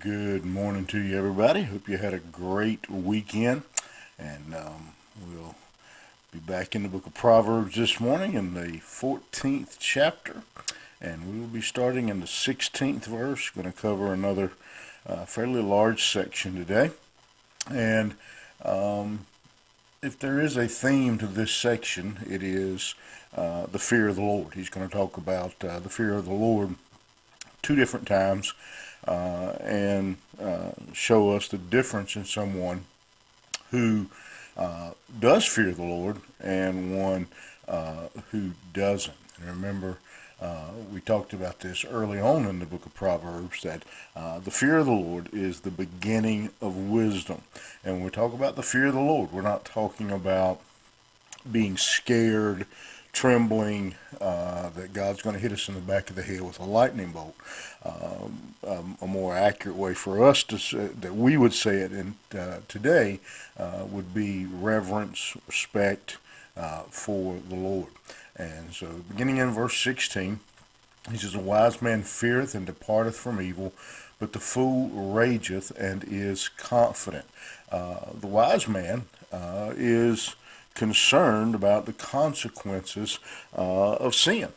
Good morning to you, everybody. Hope you had a great weekend. And um, we'll be back in the book of Proverbs this morning in the 14th chapter. And we will be starting in the 16th verse. Going to cover another uh, fairly large section today. And um, if there is a theme to this section, it is uh, the fear of the Lord. He's going to talk about uh, the fear of the Lord two different times uh, and uh, show us the difference in someone who uh, does fear the Lord and one uh, who doesn't. And remember, uh, we talked about this early on in the book of Proverbs that uh, the fear of the Lord is the beginning of wisdom. And when we talk about the fear of the Lord, we're not talking about being scared trembling uh, that God's going to hit us in the back of the head with a lightning bolt. Um, um, a more accurate way for us to say, that we would say it in uh, today uh, would be reverence, respect uh, for the Lord. And so, beginning in verse 16, he says, "A wise man feareth and departeth from evil." But the fool rageth and is confident. Uh, the wise man uh, is concerned about the consequences uh, of sin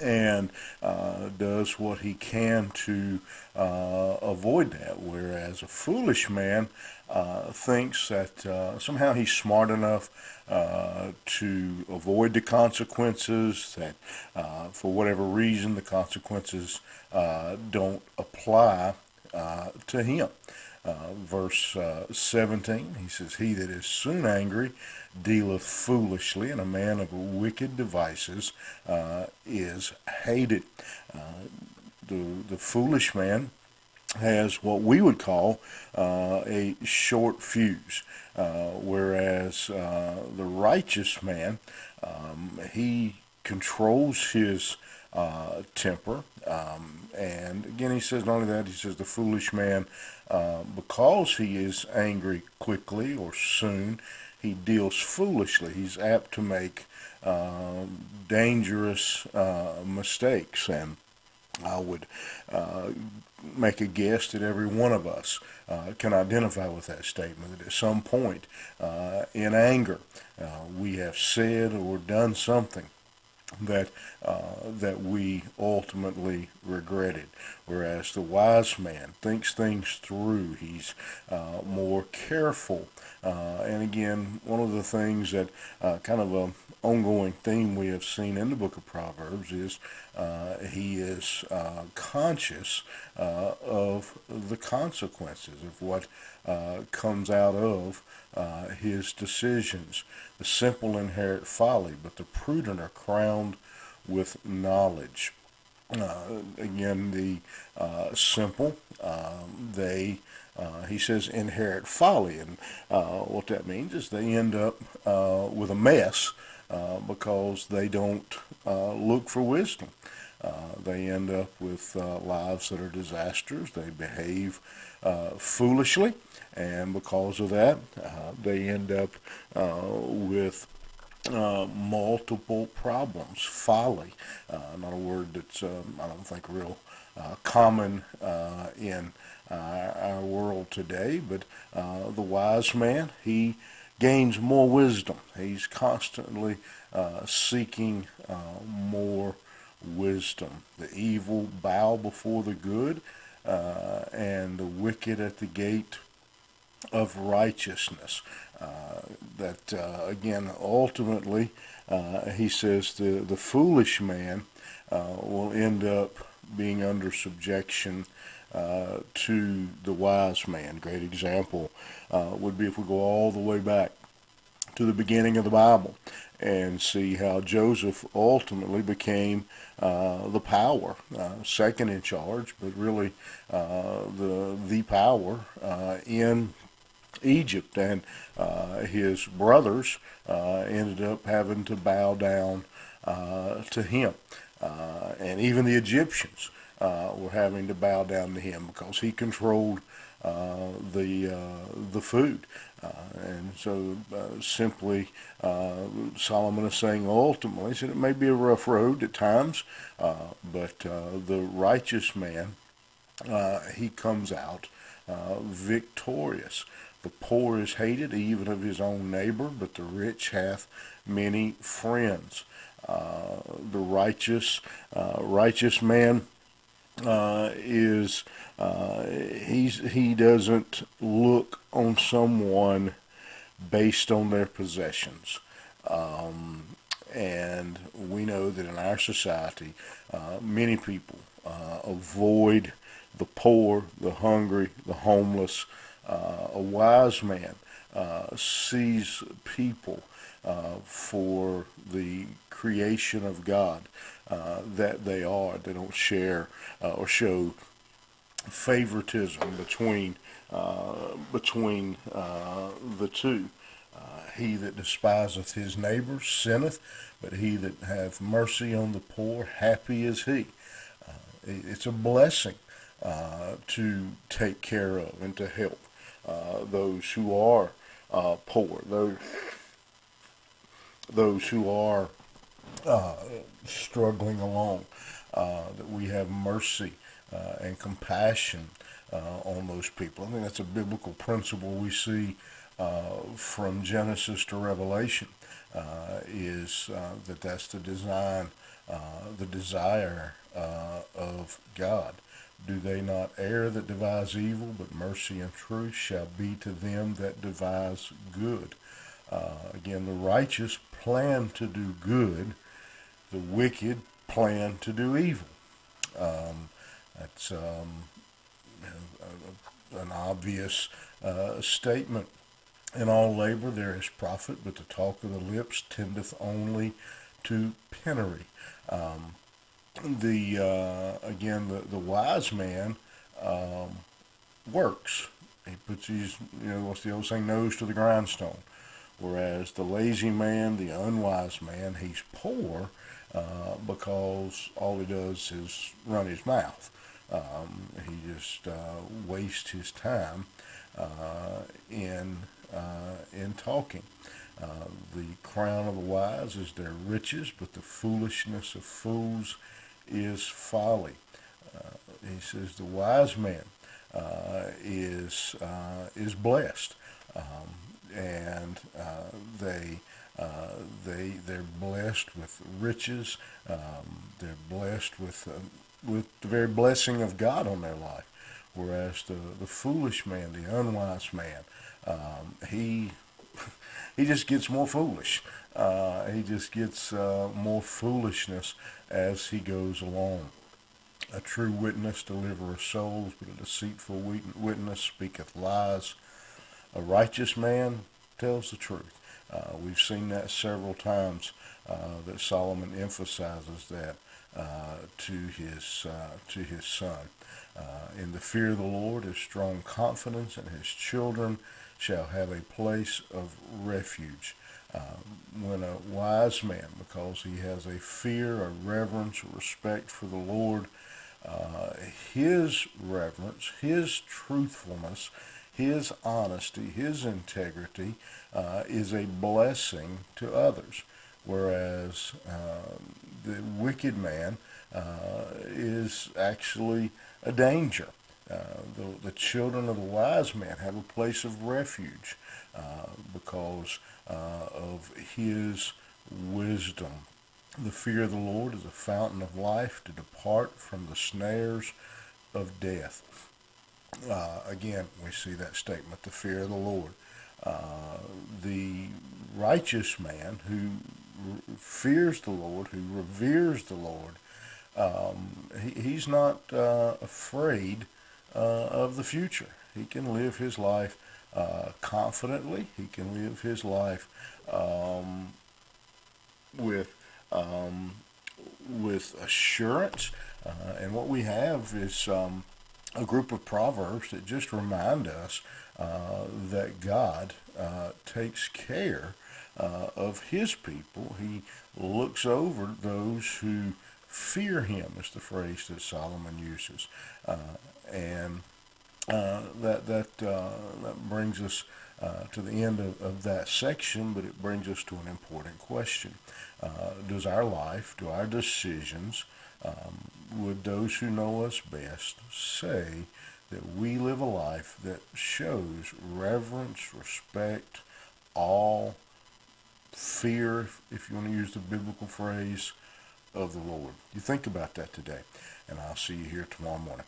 and uh, does what he can to uh, avoid that. Whereas a foolish man uh, thinks that uh, somehow he's smart enough uh, to avoid the consequences, that for whatever reason the consequences don't apply to him. Uh, verse uh, 17, he says, He that is soon angry dealeth foolishly, and a man of wicked devices uh, is hated. Uh, the, the foolish man has what we would call uh, a short fuse, whereas the righteous man, um, he controls his uh, temper. Um, and again, he says not only that, he says the foolish man, uh, because he is angry quickly or soon, he deals foolishly. He's apt to make uh, dangerous mistakes. And I would uh, make a guess that every one of us uh, can identify with that statement that at some point in anger, we have said or done something that uh, that we ultimately regretted. Whereas the wise man thinks things through. He's uh, more careful. Uh, and again, one of the things that uh, kind of a ongoing theme we have seen in the book of Proverbs is uh, he is uh, conscious of the consequences of what comes out of uh, his decisions. The simple inherit folly, but the prudent are crowned with knowledge. Uh, again, the uh, simple, um, they, uh, he says, inherit folly. And uh, what that means is they end up uh, with a mess because they don't look for wisdom. they end up with lives that are disasters. They behave foolishly and because of that, uh, they end up uh, with uh, multiple problems. Folly, uh, not a word that's um, I don't think real uh, common uh, in our world today, but the wise man he gains more wisdom. He's constantly seeking more wisdom. The evil bow before the good, and the wicked at the gate of righteousness. Uh, that uh, again, ultimately, uh, he says the the foolish man uh, will end up being under subjection uh, to the wise man. Great example uh, would be if we go all the way back to the beginning of the Bible and see how Joseph ultimately became uh, the power, uh, second in charge, but really uh, the the power in Egypt, and uh, his brothers uh, ended up having to bow down uh, to him, uh, and even the Egyptians uh, were having to bow down to him because he controlled the the food. and so, simply, Solomon is saying ultimately, he said it may be a rough road at times, but the righteous man uh, he comes out uh, victorious. The poor is hated even of his own neighbor, but the rich hath many friends. Uh, the righteous, uh, righteous man uh, is he's he doesn't look on someone based on their possessions. Um, and we know that in our society, uh, many people uh, avoid the poor, the hungry, the homeless. Uh, a wise man sees people uh, for the creation of God uh, that they are. They don't share or show favoritism between between the two. he that despiseth his neighbor sinneth, but he that hath mercy on the poor, happy is he. it's a blessing uh, to take care of and to help uh, those who are uh, poor, those those who are uh, struggling along. Uh, that we have mercy uh, and compassion uh, on those people. I think that's a biblical principle we see uh, from Genesis to Revelation. is that that's the design, the desire of God. Do they not err that devise evil, but mercy and truth shall be to them that devise good? Uh, again, the righteous plan to do good, the wicked plan to do evil. Um, that's um, an obvious uh, statement. In all labor there is profit, but the talk of the lips tendeth only to penury. Um, the uh, again the the wise man um, works. He puts his you know what's the old saying nose to the grindstone. Whereas the lazy man, the unwise man, he's poor uh, because all he does is run his mouth. Um, he just uh, wastes his time uh, in uh, in talking. Uh, the crown of the wise is their riches, but the foolishness of fools is folly. Uh, he says the wise man is is blessed, um, and uh, they uh, they they're blessed with riches. Um, they're blessed with with the very blessing of God on their life. Whereas the, the foolish man, the unwise man, um, he he just gets more foolish. Uh, he just gets uh, more foolishness as he goes along. A true witness delivereth souls, but a deceitful witness speaketh lies. A righteous man tells the truth. Uh, we've seen that several times uh, that Solomon emphasizes that uh, to his uh, to his son. in the fear of the Lord is strong confidence, and his children shall have a place of refuge. Uh, when a wise man, because he has a fear, a reverence, a respect for the Lord, uh, his reverence, his truthfulness, his honesty, his integrity uh, is a blessing to others. Whereas uh, the wicked man uh, is actually a danger. Uh, the, the children of the wise man have a place of refuge uh, because uh, of his wisdom. The fear of the Lord is a fountain of life to depart from the snares of death. Uh, again, we see that statement, the fear of the Lord. Uh, the righteous man who fears the Lord, who reveres the Lord, um, he, he's not uh, afraid uh, of the future. He can live his life uh, confidently. He can live his life um, with um, with assurance. And what we have is um, a group of proverbs that just remind us uh, that God uh, takes care uh, of His people. He looks over those who fear Him, is the phrase that Solomon uses and uh, that that uh, that brings us uh, to the end of, of that section, but it brings us to an important question. Uh, does our life, do our decisions, um, would those who know us best say that we live a life that shows reverence, respect, awe, fear, if you want to use the biblical phrase, of the Lord? You think about that today, and I'll see you here tomorrow morning.